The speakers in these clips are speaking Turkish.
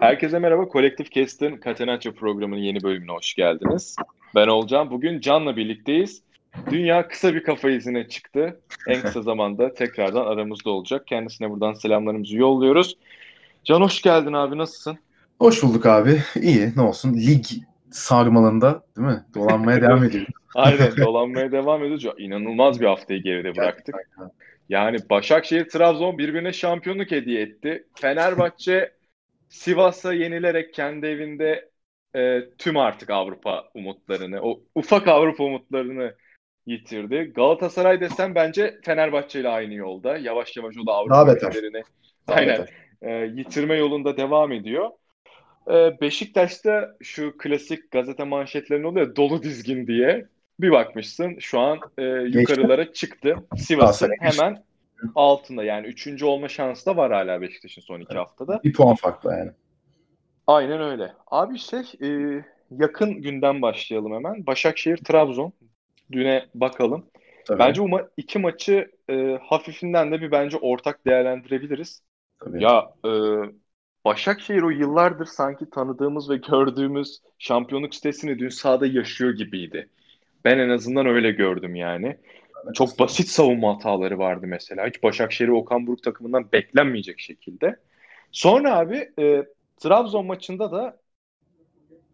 Herkese merhaba. Kolektif Kest'in Catenaccio programının yeni bölümüne hoş geldiniz. Ben Olcan. Bugün Can'la birlikteyiz. Dünya kısa bir kafa izine çıktı. En kısa zamanda tekrardan aramızda olacak. Kendisine buradan selamlarımızı yolluyoruz. Can hoş geldin abi. Nasılsın? Hoş bulduk abi. İyi. Ne olsun. Lig sarmalında değil mi? Dolanmaya devam ediyoruz. Aynen dolanmaya devam ediyoruz. İnanılmaz bir haftayı geride bıraktık. Yani Başakşehir, Trabzon birbirine şampiyonluk hediye etti. Fenerbahçe Sivas'a yenilerek kendi evinde e, tüm artık Avrupa umutlarını, o ufak Avrupa umutlarını yitirdi. Galatasaray desem bence Fenerbahçe ile aynı yolda. Yavaş yavaş o da Avrupa ülkelerini aynen e, yitirme yolunda devam ediyor. E, Beşiktaş'ta şu klasik gazete manşetlerinin oluyor dolu dizgin diye. Bir bakmışsın şu an e, yukarılara çıktı. Sivas'ın hemen altında yani üçüncü olma şansı da var hala Beşiktaş'ın son iki evet. haftada. Bir puan farklı yani. Aynen öyle. Abi şey e, yakın günden başlayalım hemen. Başakşehir Trabzon. Düne bakalım. Tabii. Bence bu iki maçı e, hafifinden de bir bence ortak değerlendirebiliriz. Tabii. Ya e, Başakşehir o yıllardır sanki tanıdığımız ve gördüğümüz şampiyonluk sitesini dün sahada yaşıyor gibiydi. Ben en azından öyle gördüm yani. Çok basit savunma hataları vardı mesela. Hiç Başakşehir Okan Buruk takımından beklenmeyecek şekilde. Sonra abi e, Trabzon maçında da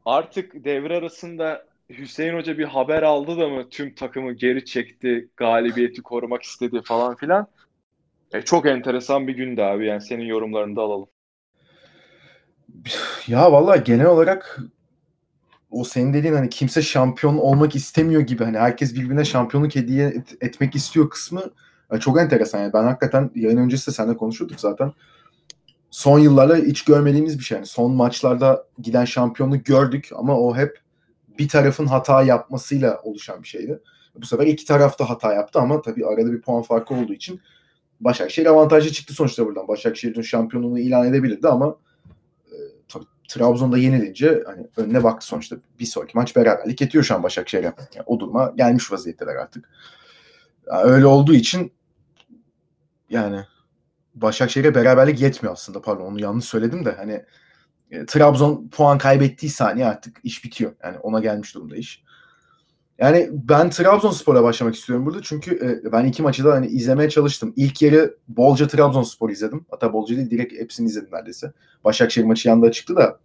artık devre arasında Hüseyin Hoca bir haber aldı da mı tüm takımı geri çekti, galibiyeti korumak istedi falan filan. E, çok enteresan bir gündü abi. Yani senin yorumlarını da alalım. Ya valla genel olarak o senin dediğin hani kimse şampiyon olmak istemiyor gibi hani herkes birbirine şampiyonluk hediye et, etmek istiyor kısmı yani çok enteresan yani ben hakikaten yayın öncesi de seninle konuşuyorduk zaten son yıllarda hiç görmediğimiz bir şey yani son maçlarda giden şampiyonluk gördük ama o hep bir tarafın hata yapmasıyla oluşan bir şeydi. Bu sefer iki taraf da hata yaptı ama tabii arada bir puan farkı olduğu için Başakşehir avantajlı çıktı sonuçta buradan. Başakşehir'in şampiyonluğunu ilan edebilirdi ama Trabzon'da yenilince hani önüne baktı sonuçta. Bir sonraki maç beraberlik yetiyor şu an Başakşehir'e. Yani o duruma gelmiş vaziyetteler artık. Yani öyle olduğu için yani Başakşehir'e beraberlik yetmiyor aslında. Pardon onu yanlış söyledim de hani e, Trabzon puan kaybettiği saniye artık iş bitiyor. Yani ona gelmiş durumda iş. Yani ben Trabzonspor'a başlamak istiyorum burada. Çünkü e, ben iki maçı da hani izlemeye çalıştım. İlk yarı bolca Trabzonspor izledim. Hatta bolca değil direkt hepsini izledim neredeyse. Başakşehir maçı yanında çıktı da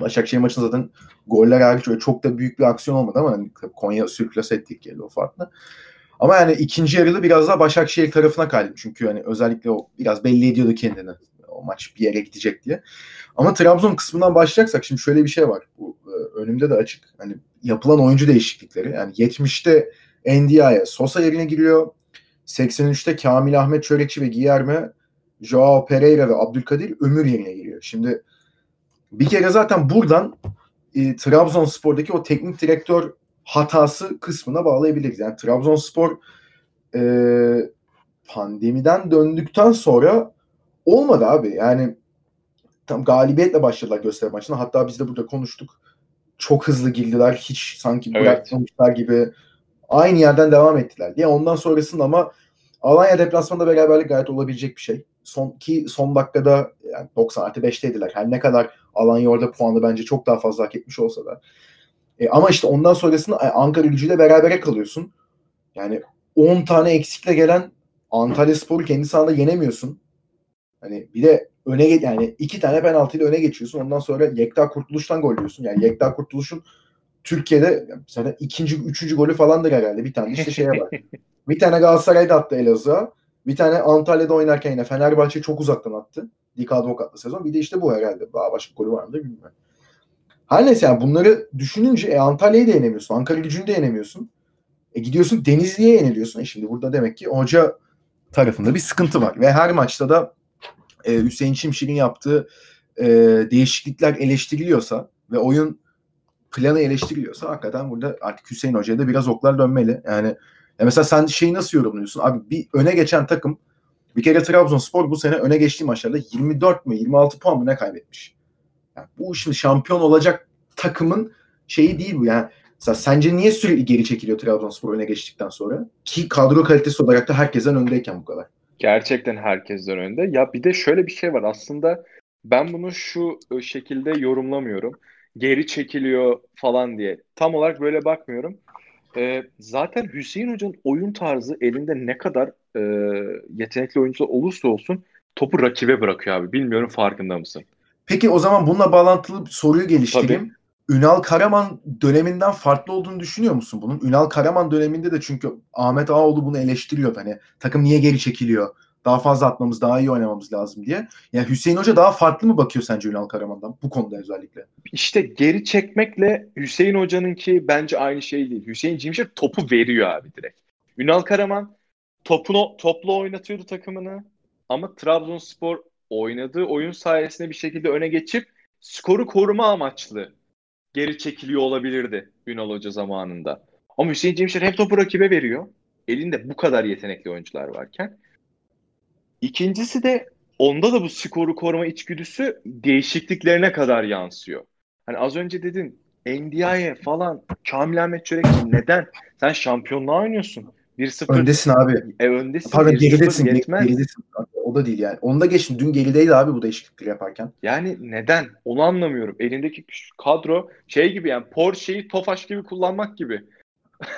Başakşehir maçında zaten goller hariç öyle çok da büyük bir aksiyon olmadı ama hani Konya sürklase ettik geldi o farklı. Ama yani ikinci yarıda biraz daha Başakşehir tarafına kaydım. Çünkü hani özellikle o biraz belli ediyordu kendini. O maç bir yere gidecek diye. Ama Trabzon kısmından başlayacaksak şimdi şöyle bir şey var. Bu önümde de açık. Hani yapılan oyuncu değişiklikleri. Yani 70'te Ndiaye Sosa yerine giriyor. 83'te Kamil Ahmet Çörekçi ve Giyerme Joao Pereira ve Abdülkadir Ömür yerine giriyor. Şimdi bir kere zaten buradan e, Trabzonspor'daki o teknik direktör hatası kısmına bağlayabiliriz. Yani Trabzonspor e, pandemiden döndükten sonra olmadı abi. Yani tam galibiyetle başladılar gösteri maçına. Hatta biz de burada konuştuk. Çok hızlı girdiler. Hiç sanki evet. bırakmamışlar gibi aynı yerden devam ettiler diye. Ondan sonrasında ama Alanya deplasmanda beraberlik gayet olabilecek bir şey. Son ki son dakikada yani 90 artı 5'teydiler. Her ne kadar Alanya orada puanı bence çok daha fazla hak etmiş olsa da. E, ama işte ondan sonrasında e, Ankara gücüyle berabere kalıyorsun. Yani 10 tane eksikle gelen Antalya Spor'u kendi sahanda yenemiyorsun. Hani bir de öne yani iki tane penaltıyla öne geçiyorsun. Ondan sonra Yekta Kurtuluş'tan gol yiyorsun. Yani Yekta Kurtuluş'un Türkiye'de zaten ikinci, üçüncü golü falandır herhalde. Bir tane işte şeye bak. bir tane Galatasaray'da attı Elazığ'a. Bir tane Antalya'da oynarken yine Fenerbahçe çok uzaktan attı. Dik Advokat'lı sezon. Bir de işte bu herhalde. Daha başka golü var mı bilmiyorum. Her neyse yani bunları düşününce e, Antalya'yı da yenemiyorsun. Ankara gücünü de yenemiyorsun. E, gidiyorsun Denizli'ye yeniliyorsun. E, şimdi burada demek ki hoca tarafında bir sıkıntı var. Ve her maçta da e, Hüseyin Şimşir'in yaptığı e, değişiklikler eleştiriliyorsa ve oyun planı eleştiriliyorsa hakikaten burada artık Hüseyin Hoca'ya da biraz oklar dönmeli. Yani ya mesela sen şeyi nasıl yorumluyorsun? Abi bir öne geçen takım bir kere Trabzonspor bu sene öne geçtiği maçlarda 24 mü 26 puan mı ne kaybetmiş? Yani bu şimdi şampiyon olacak takımın şeyi değil bu. Yani mesela sence niye sürekli geri çekiliyor Trabzonspor öne geçtikten sonra? Ki kadro kalitesi olarak da herkesten öndeyken bu kadar. Gerçekten herkesten önde. Ya bir de şöyle bir şey var. Aslında Ben bunu şu e, şekilde yorumlamıyorum. Geri çekiliyor falan diye. Tam olarak böyle bakmıyorum. Ee, zaten Hüseyin Hoca'nın oyun tarzı elinde ne kadar e, yetenekli oyuncu olursa olsun topu rakibe bırakıyor abi. Bilmiyorum farkında mısın? Peki o zaman bununla bağlantılı bir soruyu geliştireyim. Tabii. Ünal Karaman döneminden farklı olduğunu düşünüyor musun bunun? Ünal Karaman döneminde de çünkü Ahmet Ağoğlu bunu eleştiriyor. Hani takım niye geri çekiliyor? Daha fazla atmamız, daha iyi oynamamız lazım diye. Yani Hüseyin Hoca daha farklı mı bakıyor sence Ünal Karaman'dan bu konuda özellikle? İşte geri çekmekle Hüseyin Hoca'nınki bence aynı şey değil. Hüseyin Cimşir topu veriyor abi direkt. Ünal Karaman topunu toplu oynatıyordu takımını ama Trabzonspor oynadığı oyun sayesinde bir şekilde öne geçip skoru koruma amaçlı geri çekiliyor olabilirdi Ünal Hoca zamanında. Ama Hüseyin Cemşir hem topu rakibe veriyor. Elinde bu kadar yetenekli oyuncular varken. İkincisi de onda da bu skoru koruma içgüdüsü değişikliklerine kadar yansıyor. Hani az önce dedin Ndiaye falan Kamil Ahmet Çörekçi neden? Sen şampiyonluğa oynuyorsun. 1-0. Öndesin abi. E öndesin. Pardon geridesin. Yetmez. Geridesin. O da değil yani. Onda geçtin. Dün gerideydi abi bu değişiklikleri yaparken. Yani neden? Onu anlamıyorum. Elindeki kadro şey gibi yani Porsche'yi Tofaş gibi kullanmak gibi.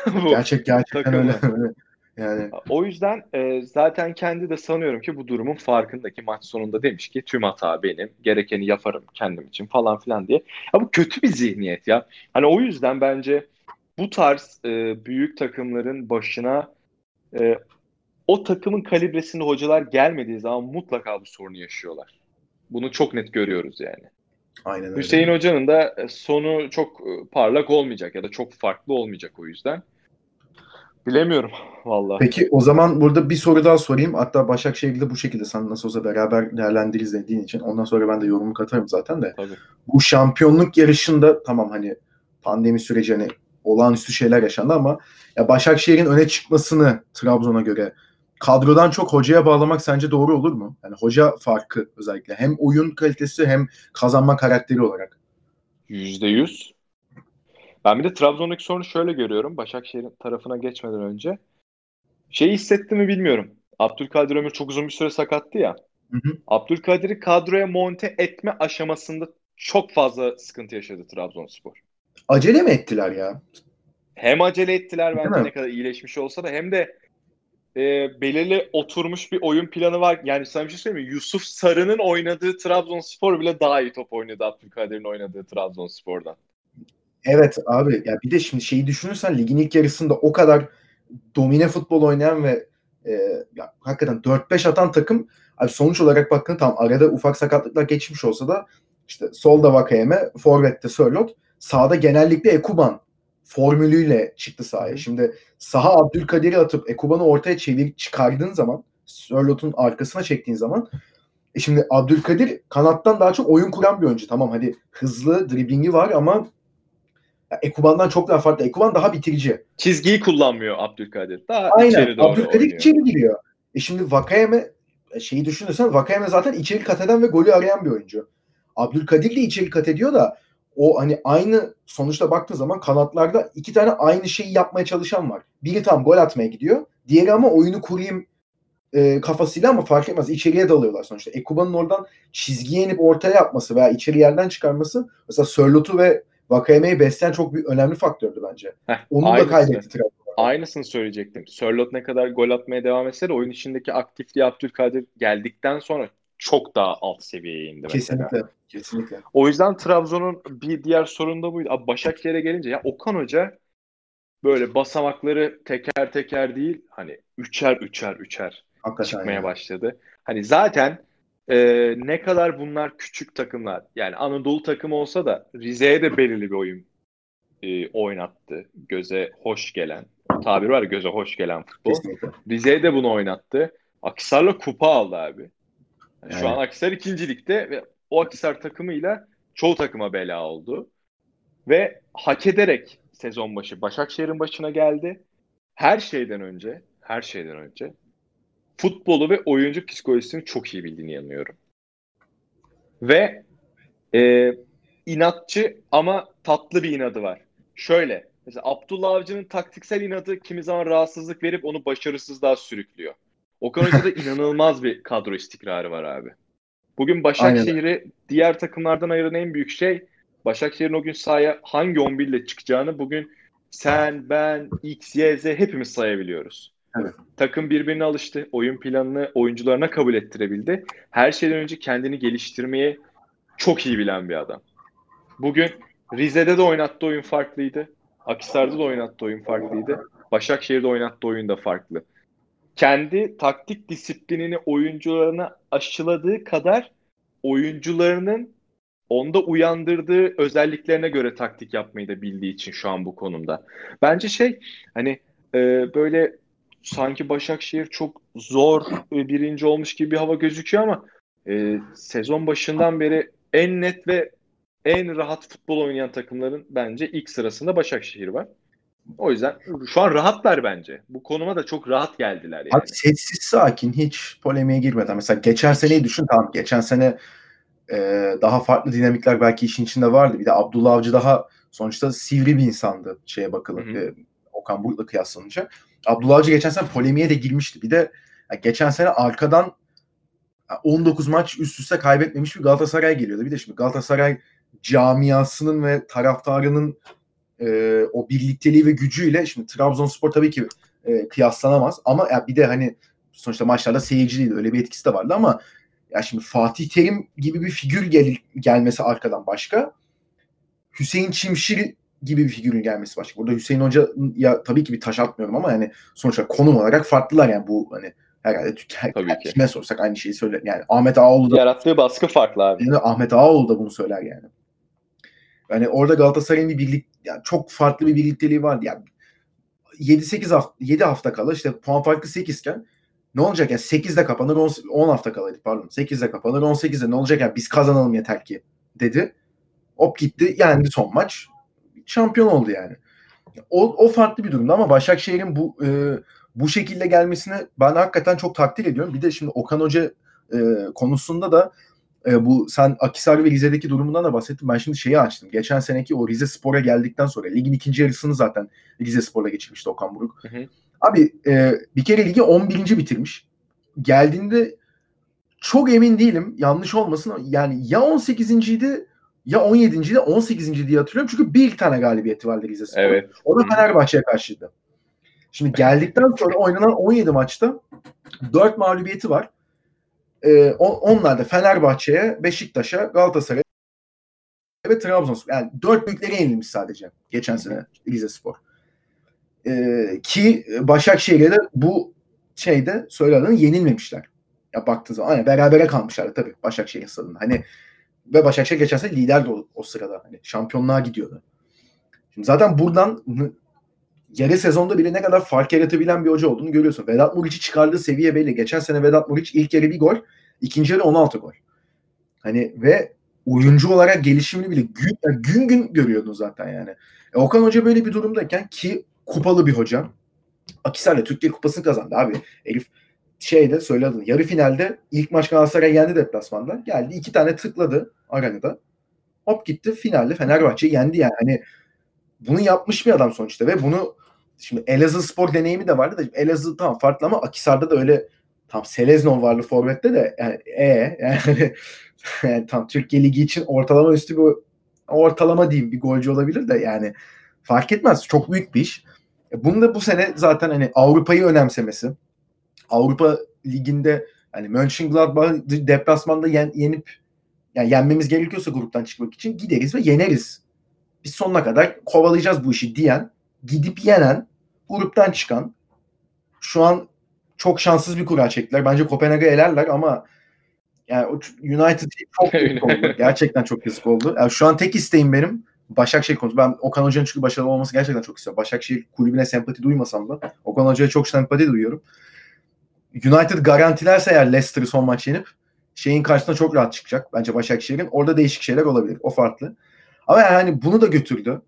Gerçek gerçekten öyle. Yani. O yüzden e, zaten kendi de sanıyorum ki bu durumun farkındaki maç sonunda demiş ki tüm hata benim. Gerekeni yaparım kendim için falan filan diye. Ya bu kötü bir zihniyet ya. Hani o yüzden bence bu tarz e, büyük takımların başına e, o takımın kalibresinde hocalar gelmediği zaman mutlaka bu sorunu yaşıyorlar. Bunu çok net görüyoruz yani. Aynen öyle. Hüseyin Hoca'nın da e, sonu çok e, parlak olmayacak ya da çok farklı olmayacak o yüzden. Bilemiyorum vallahi. Peki o zaman burada bir soru daha sorayım. Hatta Başakşehir'de de bu şekilde sen nasıl olsa beraber değerlendiririz dediğin için. Ondan sonra ben de yorumu katarım zaten de. Tabii. Bu şampiyonluk yarışında tamam hani pandemi süreci hani olağanüstü şeyler yaşandı ama ya Başakşehir'in öne çıkmasını Trabzon'a göre kadrodan çok hocaya bağlamak sence doğru olur mu? Yani hoca farkı özellikle hem oyun kalitesi hem kazanma karakteri olarak. Yüzde yüz. Ben bir de Trabzon'daki sorunu şöyle görüyorum. Başakşehir'in tarafına geçmeden önce. Şeyi hissetti mi bilmiyorum. Abdülkadir Ömür çok uzun bir süre sakattı ya. Hı hı. Abdülkadir'i kadroya monte etme aşamasında çok fazla sıkıntı yaşadı Trabzonspor. Acele mi ettiler ya? Hem acele ettiler bence ne kadar iyileşmiş olsa da hem de e, belirli oturmuş bir oyun planı var. Yani sana bir şey söyleyeyim mi? Yusuf Sarı'nın oynadığı Trabzonspor bile daha iyi top oynadı Abdülkadir'in oynadığı Trabzonspor'dan. Evet abi ya bir de şimdi şeyi düşünürsen ligin ilk yarısında o kadar domine futbol oynayan ve e, ya, hakikaten 4-5 atan takım abi sonuç olarak bakın tam arada ufak sakatlıklar geçmiş olsa da işte solda Vakayeme, forvette Sörlot, sağda genellikle Ekuban formülüyle çıktı sahaya. Şimdi saha Abdülkadir'i atıp Ekuban'ı ortaya çevir çıkardığın zaman Sörlot'un arkasına çektiğin zaman e şimdi Abdülkadir kanattan daha çok oyun kuran bir oyuncu. Tamam hadi hızlı, driblingi var ama Ekuban'dan çok daha farklı. Ekuban daha bitirici. Çizgiyi kullanmıyor Abdülkadir. Daha Aynen. içeri doğru Abdülkadir oynuyor. içeri giriyor. E şimdi Vakayeme e, şeyi düşünürsen Vakayeme zaten içeri kat eden ve golü arayan bir oyuncu. Abdülkadir de içeri kat ediyor da o hani aynı sonuçta baktığı zaman kanatlarda iki tane aynı şeyi yapmaya çalışan var. Biri tam gol atmaya gidiyor. Diğeri ama oyunu kurayım e, kafasıyla ama fark etmez. içeriye dalıyorlar sonuçta. Ekuba'nın oradan çizgiye inip ortaya yapması veya içeri yerden çıkarması mesela Sörlot'u ve Vakayeme'yi besleyen çok bir önemli faktördü bence. Heh, Onu aynısı. da kaybetti Trabzon. Aynısını söyleyecektim. Sörlot ne kadar gol atmaya devam etse de oyun içindeki aktifliği Abdülkadir geldikten sonra çok daha alt seviyeye indi mesela. Kesinlikle. Kesinlikle. O yüzden Trabzon'un bir diğer sorunu da buydu. Abi Başakşehir'e gelince ya Okan Hoca böyle basamakları teker teker değil hani üçer üçer üçer Hakikaten çıkmaya yani. başladı. Hani zaten e, ne kadar bunlar küçük takımlar yani Anadolu takımı olsa da Rize'ye de belirli bir oyun e, oynattı. Göze hoş gelen. O tabir var ya göze hoş gelen futbol. Kesinlikle. Rize'ye de bunu oynattı. Akisar'la kupa aldı abi. Yani yani. Şu an Akisar ikincilikte ve o Akisar takımıyla çoğu takıma bela oldu. Ve hak ederek sezon başı Başakşehir'in başına geldi. Her şeyden önce, her şeyden önce futbolu ve oyuncu psikolojisini çok iyi bildiğini inanıyorum. Ve e, inatçı ama tatlı bir inadı var. Şöyle, mesela Abdullah Avcı'nın taktiksel inadı kimi zaman rahatsızlık verip onu başarısızlığa sürüklüyor. Okan Hoca'da inanılmaz bir kadro istikrarı var abi. Bugün Başakşehir'i diğer takımlardan ayıran en büyük şey Başakşehir'in o gün sahaya hangi 11 ile çıkacağını bugün sen, ben, X, Y, Z hepimiz sayabiliyoruz. Evet. Takım birbirine alıştı. Oyun planını oyuncularına kabul ettirebildi. Her şeyden önce kendini geliştirmeye çok iyi bilen bir adam. Bugün Rize'de de oynattığı oyun farklıydı. Akisar'da da oynattığı oyun farklıydı. Başakşehir'de oynattığı oyun da farklı. Kendi taktik disiplinini oyuncularına aşıladığı kadar oyuncularının onda uyandırdığı özelliklerine göre taktik yapmayı da bildiği için şu an bu konumda. Bence şey hani e, böyle sanki Başakşehir çok zor birinci olmuş gibi bir hava gözüküyor ama e, sezon başından beri en net ve en rahat futbol oynayan takımların bence ilk sırasında Başakşehir var. O yüzden şu an rahatlar bence. Bu konuma da çok rahat geldiler yani. Abi sessiz sakin hiç polemiğe girmeden. Mesela geçen seneyi düşün tamam. Geçen sene e, daha farklı dinamikler belki işin içinde vardı. Bir de Abdullah Avcı daha sonuçta sivri bir insandı şeye bakılır. E, Okan Buruk'la kıyaslanınca. Abdullah Avcı geçen sene polemiğe de girmişti. Bir de yani geçen sene arkadan 19 maç üst üste kaybetmemiş bir Galatasaray geliyordu. Bir de şimdi Galatasaray camiasının ve taraftarının e, o birlikteliği ve gücüyle şimdi Trabzonspor tabii ki e, kıyaslanamaz ama ya bir de hani sonuçta maçlarda seyirciliydi öyle bir etkisi de vardı ama ya şimdi Fatih Terim gibi bir figür gel gelmesi arkadan başka Hüseyin Çimşir gibi bir figürün gelmesi başka. Burada Hüseyin Hoca ya tabii ki bir taş atmıyorum ama yani sonuçta konum olarak farklılar yani bu hani herhalde Tabii ki. kime sorsak aynı şeyi söyler. Yani Ahmet Ağoğlu da yarattığı baskı farklı abi. Yani Ahmet Ağoğlu da bunu söyler yani. Yani orada Galatasaray'ın bir birlik yani çok farklı bir birlikteliği vardı. Yani 7-8 hafta 7 hafta kala işte puan farkı 8 iken ne olacak ya yani 8'de kapanır 10, 10 hafta kalaydı pardon. 8'de kapanır 18'de ne olacak ya yani biz kazanalım yeter ki dedi. Hop gitti yendi son maç. Şampiyon oldu yani. O, o farklı bir durumda ama Başakşehir'in bu e, bu şekilde gelmesini ben hakikaten çok takdir ediyorum. Bir de şimdi Okan Hoca e, konusunda da e, bu sen Akisar ve Rize'deki durumundan da bahsettin. Ben şimdi şeyi açtım. Geçen seneki o Rize Spor'a geldikten sonra ligin ikinci yarısını zaten Rize Spor'la geçirmişti Okan Buruk. Hı hı. Abi e, bir kere ligi 11. bitirmiş. Geldiğinde çok emin değilim. Yanlış olmasın. Yani ya 18. idi ya 17. idi 18. diye hatırlıyorum. Çünkü bir tane galibiyeti vardı Rize Spor. Evet. O da Fenerbahçe'ye karşıydı. Şimdi geldikten sonra oynanan 17 maçta 4 mağlubiyeti var. Ee, onlar da Fenerbahçe'ye, Beşiktaş'a, Galatasaray'a ve Trabzonspor. Yani 4 büyüklere yenilmiş sadece geçen sene Rize Spor. Ee, ki Başakşehir'e de bu şeyde söyle yenilmemişler. Ya baktığın zaman hani berabere kalmışlar tabii Başakşehir stadında. Hani ve Başakşehir geçen sene liderdi o, o sırada. Hani şampiyonluğa gidiyordu. Şimdi zaten buradan yarı sezonda bile ne kadar fark yaratabilen bir hoca olduğunu görüyorsun. Vedat Muriç'i çıkardığı seviye belli. Geçen sene Vedat Muriç ilk yarı bir gol, ikinci yarı 16 gol. Hani ve oyuncu olarak gelişimini bile gün, yani gün gün görüyordun zaten yani. E, Okan Hoca böyle bir durumdayken ki kupalı bir hoca. Akisar'la Türkiye Kupası'nı kazandı abi. Elif şeyde söyledin. Yarı finalde ilk maç Galatasaray yendi deplasmanda. Geldi iki tane tıkladı arenada. Hop gitti finalde Fenerbahçe yendi yani. Hani bunu yapmış bir adam sonuçta ve bunu şimdi Elazığ spor deneyimi de vardı da Elazığ tamam farklı ama Akisar'da da öyle tam Seleznov varlı forvette de yani e yani, yani tam Türkiye Ligi için ortalama üstü bir ortalama diyeyim bir golcü olabilir de yani fark etmez. Çok büyük bir iş. E, bunu da bu sene zaten hani Avrupa'yı önemsemesi. Avrupa Ligi'nde hani Mönchengladbach deplasmanda yen, yenip yani yenmemiz gerekiyorsa gruptan çıkmak için gideriz ve yeneriz biz sonuna kadar kovalayacağız bu işi diyen, gidip yenen, gruptan çıkan, şu an çok şanssız bir kura çektiler. Bence Kopenhag'ı elerler ama yani United çok yazık oldu. Gerçekten çok yazık oldu. Yani şu an tek isteğim benim Başakşehir konusu. Ben Okan Hoca'nın çünkü başarılı olması gerçekten çok istiyorum. Başakşehir kulübüne sempati duymasam da Okan Hoca'ya çok sempati duyuyorum. United garantilerse eğer Leicester'ı son maç yenip şeyin karşısına çok rahat çıkacak. Bence Başakşehir'in. Orada değişik şeyler olabilir. O farklı. Ama yani bunu da götürdü.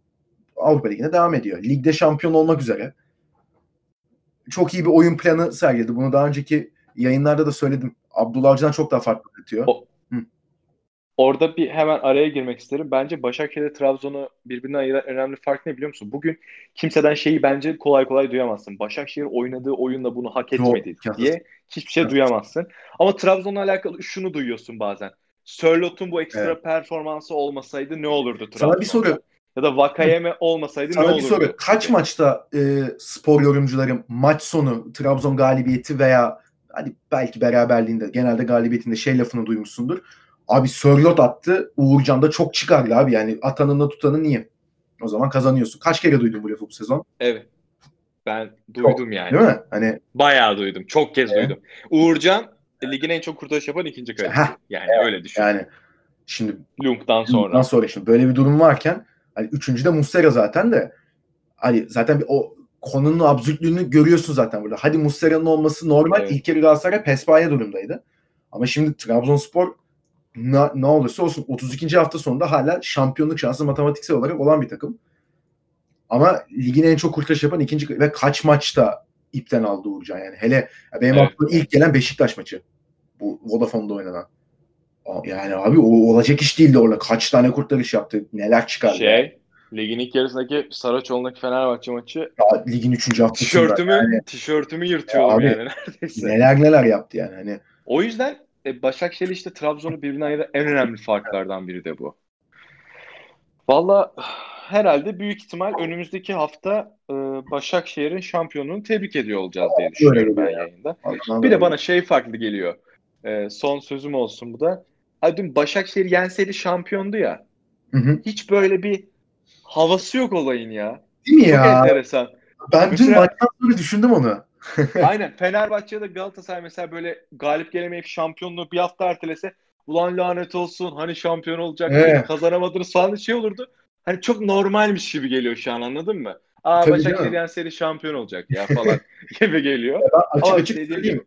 Avrupa Ligi'ne devam ediyor. Ligde şampiyon olmak üzere. Çok iyi bir oyun planı sergiledi. Bunu daha önceki yayınlarda da söyledim. Abdullah Avcı'dan çok daha farklı. O, orada bir hemen araya girmek isterim. Bence Başakşehir Trabzon'u birbirine ayıran önemli fark ne biliyor musun? Bugün kimseden şeyi bence kolay kolay duyamazsın. Başakşehir oynadığı oyunda bunu hak etmedi Yok, diye hiçbir şey evet. duyamazsın. Ama Trabzon'la alakalı şunu duyuyorsun bazen. Sörlot'un bu ekstra evet. performansı olmasaydı ne olurdu Trabzon? Sana bir soru. Ya da Vakayeme olmasaydı Sana ne olurdu? Sana bir soru. Kaç maçta e, spor yorumcularım maç sonu Trabzon galibiyeti veya hadi belki beraberliğinde genelde galibiyetinde şey lafını duymuşsundur. Abi Sörlot attı. Uğurcan da çok çıkardı abi. Yani atanınla tutanı niye? O zaman kazanıyorsun. Kaç kere duydun bu lafı bu sezon? Evet. Ben duydum çok, yani. Değil mi? Hani bayağı duydum. Çok kez evet. duydum. Uğurcan ligin en çok kurtarış yapan ikinci kaleci. Yani evet. öyle düşün. Yani şimdi Lunk'tan sonra. Lunk'tan sonra şimdi böyle bir durum varken hani üçüncü de Muslera zaten de hani zaten bir o konunun absürtlüğünü görüyorsun zaten burada. Hadi Muslera'nın olması normal. Evet. İlk kere Galatasaray pespaya durumdaydı. Ama şimdi Trabzonspor ne, ne olursa olsun 32. hafta sonunda hala şampiyonluk şansı matematiksel olarak olan bir takım. Ama ligin en çok kurtarış yapan ikinci ve kaç maçta ipten aldı Uğurcan yani. Hele benim evet. aklıma ilk gelen Beşiktaş maçı. Bu Vodafone'da oynanan. Yani abi o olacak iş değildi orada. Kaç tane kurtarış yaptı. Neler çıkardı. Şey, ligin ilk yarısındaki Saraçoğlu'ndaki Fenerbahçe maçı ya, ligin 3. haftasında. Tişörtümü, yani, tişörtümü yırtıyordum ya abi, yani neredeyse. Neler neler yaptı yani. Hani o yüzden e, Başakşehir işte Trabzon'u birbirine ayıran en önemli farklardan biri de bu. Valla herhalde büyük ihtimal önümüzdeki hafta e, Başakşehir'in şampiyonluğunu tebrik ediyor olacağız diye düşünüyorum ben yayında. Bir de bana şey farklı geliyor. E, son sözüm olsun bu da. Hadi dün Başakşehir yenseydi şampiyondu ya. Hı hı. Hiç böyle bir havası yok olayın ya. Değil mi Çok ya? enteresan. Ben Mesela, dün maçtan sonra düşündüm onu. aynen. Fenerbahçe'de Galatasaray mesela böyle galip gelemeyip şampiyonluğu bir hafta ertelese ulan lanet olsun hani şampiyon olacak evet. kazanamadınız falan şey olurdu. Hani çok normalmiş gibi geliyor şu an anladın mı? Aa Tabii Başakşehir yani seri şampiyon olacak ya falan gibi geliyor. Ya açık Ama açık söyleyeyim.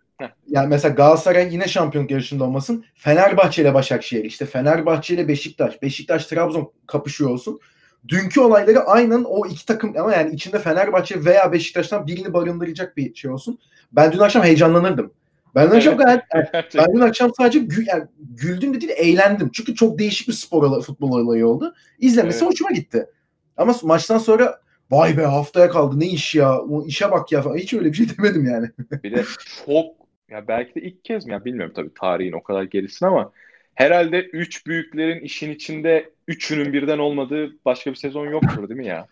Yani mesela Galatasaray yine şampiyonluk yarışında olmasın. Fenerbahçe ile Başakşehir işte Fenerbahçe ile Beşiktaş, Beşiktaş Trabzon kapışıyor olsun dünkü olayları aynen o iki takım ama yani içinde Fenerbahçe veya Beşiktaş'tan birini barındıracak bir şey olsun. Ben dün akşam heyecanlanırdım. Ben dün akşam gayet ben dün akşam sadece gül, yani güldüm de değil eğlendim. Çünkü çok değişik bir spor olayı, futbol olayı oldu. İzlemesi evet. hoşuma gitti. Ama maçtan sonra vay be haftaya kaldı ne iş ya o işe bak ya falan. Hiç öyle bir şey demedim yani. bir de çok ya belki de ilk kez mi ya bilmiyorum tabii tarihin o kadar gerisin ama herhalde üç büyüklerin işin içinde üçünün birden olmadığı başka bir sezon yoktur değil mi ya?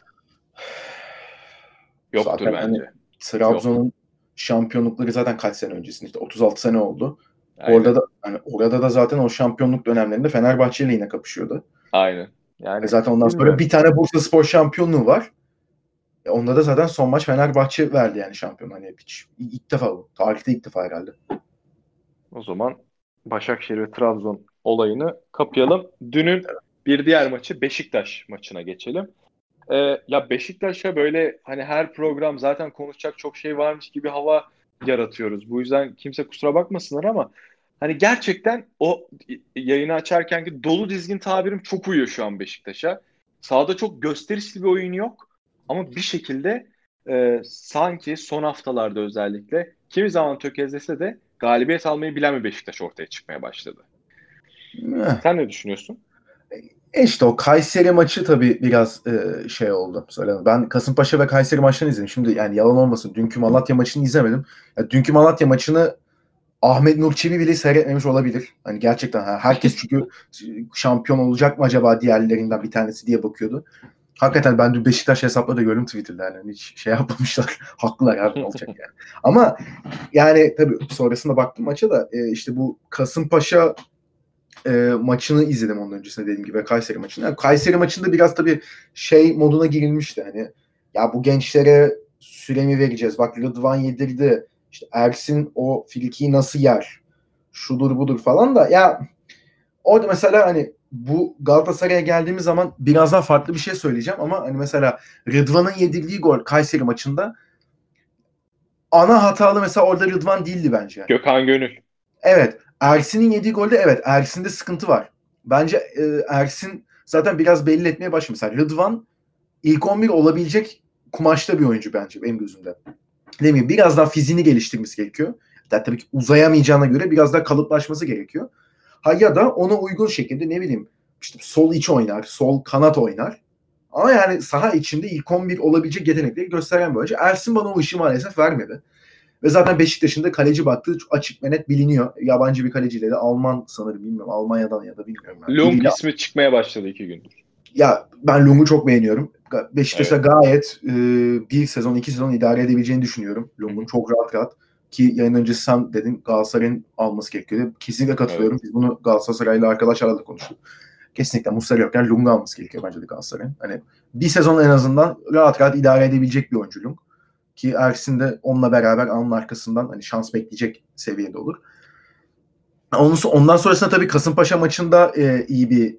Yoktur zaten hani bence. Hani, Trabzon'un. Şampiyonlukları zaten kaç sene öncesinde işte 36 sene oldu. Aynen. Orada da hani orada da zaten o şampiyonluk dönemlerinde Fenerbahçe ile yine kapışıyordu. Aynen. Yani e zaten ondan sonra bir tane Bursa Spor şampiyonluğu var. E onda da zaten son maç Fenerbahçe verdi yani şampiyon. Hani hiç ilk defa bu. Tarihte ilk defa herhalde. O zaman Başakşehir ve Trabzon olayını kapayalım. Dünün bir diğer maçı Beşiktaş maçına geçelim. Ee, ya Beşiktaş'a böyle hani her program zaten konuşacak çok şey varmış gibi hava yaratıyoruz. Bu yüzden kimse kusura bakmasınlar ama hani gerçekten o yayını açarken ki dolu dizgin tabirim çok uyuyor şu an Beşiktaş'a. Sahada çok gösterişli bir oyun yok ama bir şekilde e, sanki son haftalarda özellikle kimi zaman tökezlese de galibiyet almayı bilen bir Beşiktaş ortaya çıkmaya başladı. Sen ne düşünüyorsun? E işte o Kayseri maçı tabii biraz e, şey oldu. Söyleyeyim. Ben Kasımpaşa ve Kayseri maçlarını izledim. Şimdi yani yalan olmasın. Dünkü Malatya maçını izlemedim. Ya, dünkü Malatya maçını Ahmet Nur Çebi bile seyretmemiş olabilir. Hani gerçekten herkes çünkü şampiyon olacak mı acaba diğerlerinden bir tanesi diye bakıyordu. Hakikaten ben dün Beşiktaş hesapla da gördüm Twitter'da yani hiç şey yapmamışlar. Haklılar abi olacak yani. Ama yani tabii sonrasında baktım maça da e, işte bu Kasımpaşa e, maçını izledim onun öncesinde dediğim gibi Kayseri maçını. Yani Kayseri maçında biraz tabii şey moduna girilmişti hani ya bu gençlere süre mi vereceğiz? Bak Rıdvan yedirdi. İşte Ersin o Filki'yi nasıl yer? Şudur budur falan da ya orada mesela hani bu Galatasaray'a geldiğimiz zaman biraz daha farklı bir şey söyleyeceğim ama hani mesela Rıdvan'ın yedirdiği gol Kayseri maçında ana hatalı mesela orada Rıdvan değildi bence. Gökhan Gönül. Evet. Ersin'in yediği golde evet Ersin'de sıkıntı var. Bence e, Ersin zaten biraz belli etmeye başlamış. Mesela Rıdvan ilk 11 olabilecek kumaşta bir oyuncu bence benim gözümde. Mi? Biraz daha fiziğini geliştirmesi gerekiyor. Yani tabii ki uzayamayacağına göre biraz daha kalıplaşması gerekiyor. Ha ya da ona uygun şekilde ne bileyim işte sol iç oynar, sol kanat oynar. Ama yani saha içinde ilk 11 olabilecek yetenekleri gösteren bir oyuncu. Ersin bana o işi maalesef vermedi. Ve zaten Beşiktaş'ın da kaleci baktığı açık ve net biliniyor. Yabancı bir kaleciyle de Alman sanırım bilmiyorum. Almanya'dan ya da bilmiyorum. Yani. Lung Biriyle... ismi çıkmaya başladı iki gündür. Ya ben Lung'u çok beğeniyorum. Beşiktaş'a evet. gayet e, bir sezon, iki sezon idare edebileceğini düşünüyorum. Lung'un çok rahat rahat. Ki yayın öncesi sen dedin Galatasaray'ın alması gerekiyor. Kesinlikle katılıyorum. Evet. Biz bunu Galatasaray'la arkadaşlarla da konuştuk. Kesinlikle Muslera yokken Lung'u alması gerekiyor bence de Galatasaray'ın. Hani bir sezon en azından rahat rahat idare edebilecek bir oyuncu Lung. Ki Ersin de onunla beraber onun arkasından hani şans bekleyecek seviyede olur. Ondan sonrasında tabii Kasımpaşa maçında e, iyi bir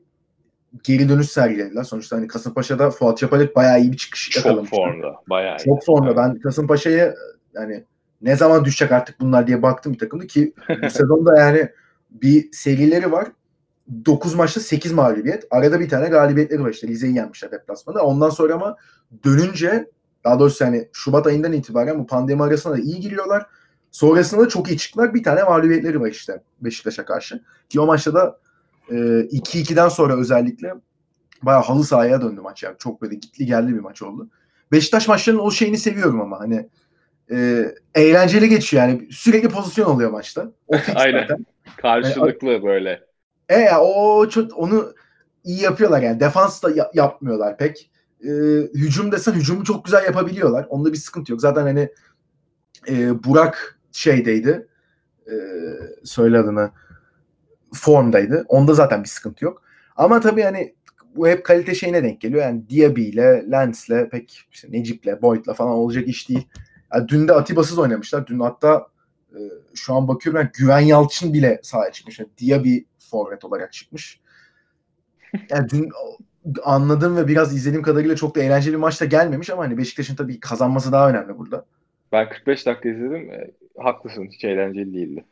geri dönüş sergilediler. Sonuçta hani Kasımpaşa'da Fuat Çapalık bayağı iyi bir çıkış Çok yakalamıştı. Çok formda. Bayağı iyi. Çok formda. Ben Kasımpaşa'ya yani ne zaman düşecek artık bunlar diye baktım bir takımda ki bu sezonda yani bir serileri var. 9 maçta 8 mağlubiyet. Arada bir tane galibiyetleri var işte. Rize'yi yenmişler deplasmanda. Ondan sonra ama dönünce daha doğrusu yani Şubat ayından itibaren bu pandemi arasında da iyi giriyorlar. Sonrasında da çok iyi çıktılar. Bir tane mağlubiyetleri var işte Beşiktaş'a karşı. Ki o maçta da e, 2-2'den sonra özellikle bayağı halı sahaya döndü maç yani. Çok böyle gitli geldi bir maç oldu. Beşiktaş maçlarının o şeyini seviyorum ama hani e, eğlenceli geçiyor yani. Sürekli pozisyon oluyor maçta. O Aynen. Zaten. Karşılıklı yani, böyle. E ya o çok onu iyi yapıyorlar yani. Defans da ya, yapmıyorlar pek. E, hücum desen hücumu çok güzel yapabiliyorlar. Onda bir sıkıntı yok. Zaten hani e, Burak şeydeydi. E, söyle adını. Formdaydı. Onda zaten bir sıkıntı yok. Ama tabii hani bu hep kalite şeyine denk geliyor. Yani Diaby ile Lens'le pek işte Necip'le, Boyd'la falan olacak iş değil. Yani dün de Atiba'sız oynamışlar. Dün hatta e, şu an bakıyorum yani Güven Yalçın bile sahaya çıkmış. Yani Diaby forvet olarak çıkmış. Yani dün anladığım ve biraz izlediğim kadarıyla çok da eğlenceli bir maçta gelmemiş ama hani Beşiktaş'ın tabii kazanması daha önemli burada. Ben 45 dakika izledim. E, haklısın. Hiç eğlenceli değildi.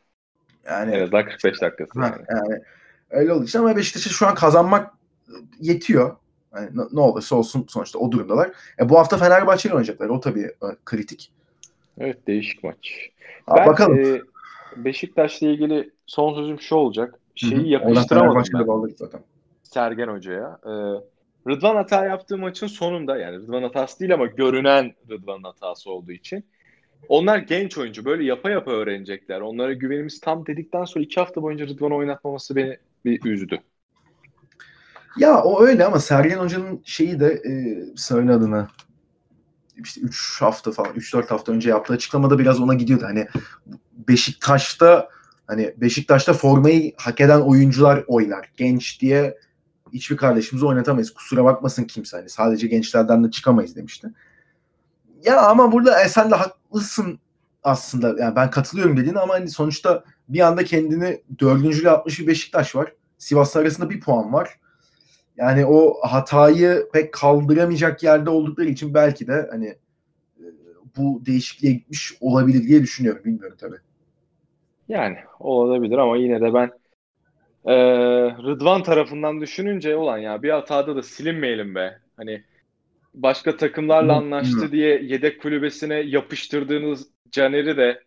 Yani, en azından 45 dakikası. Ha, yani. yani öyle olduğu için ama Beşiktaş'a şu an kazanmak yetiyor. Yani ne olursa olsun sonuçta o durumdalar. E, bu hafta Fenerbahçe ile oynayacaklar. O tabii e, kritik. Evet değişik maç. Ha, ben, bakalım. E, Beşiktaş'la ilgili son sözüm şu olacak. Şeyi Hı-hı. yapıştıramadım ben. Zaten. Sergen Hoca'ya. Ee, Rıdvan hata yaptığı maçın sonunda yani Rıdvan hatası değil ama görünen Rıdvan hatası olduğu için onlar genç oyuncu. Böyle yapa yapa öğrenecekler. Onlara güvenimiz tam dedikten sonra iki hafta boyunca Rıdvan'ı oynatmaması beni bir üzdü. Ya o öyle ama Sergen Hoca'nın şeyi de e, söyle adına işte 3 hafta falan 3-4 hafta önce yaptığı açıklamada biraz ona gidiyordu. Hani Beşiktaş'ta hani Beşiktaş'ta formayı hak eden oyuncular oynar. Genç diye hiçbir kardeşimizi oynatamayız. Kusura bakmasın kimse. Hani sadece gençlerden de çıkamayız demişti. Ya ama burada e, sen de haklısın aslında. Yani ben katılıyorum dediğin ama hani sonuçta bir anda kendini dördüncüyle atmış bir Beşiktaş var. Sivas arasında bir puan var. Yani o hatayı pek kaldıramayacak yerde oldukları için belki de hani e, bu değişikliğe gitmiş olabilir diye düşünüyorum. Bilmiyorum tabii. Yani olabilir ama yine de ben e, Rıdvan tarafından düşününce olan ya bir hatada da silinmeyelim be. Hani başka takımlarla anlaştı diye yedek kulübesine yapıştırdığınız Caner'i de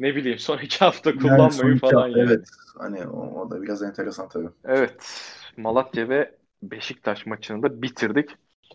ne bileyim son iki hafta kullanmayın yani falan hafta, yani. Evet. Hani o, o da biraz enteresan tabii. Evet. Malatya ve Beşiktaş maçını da bitirdik.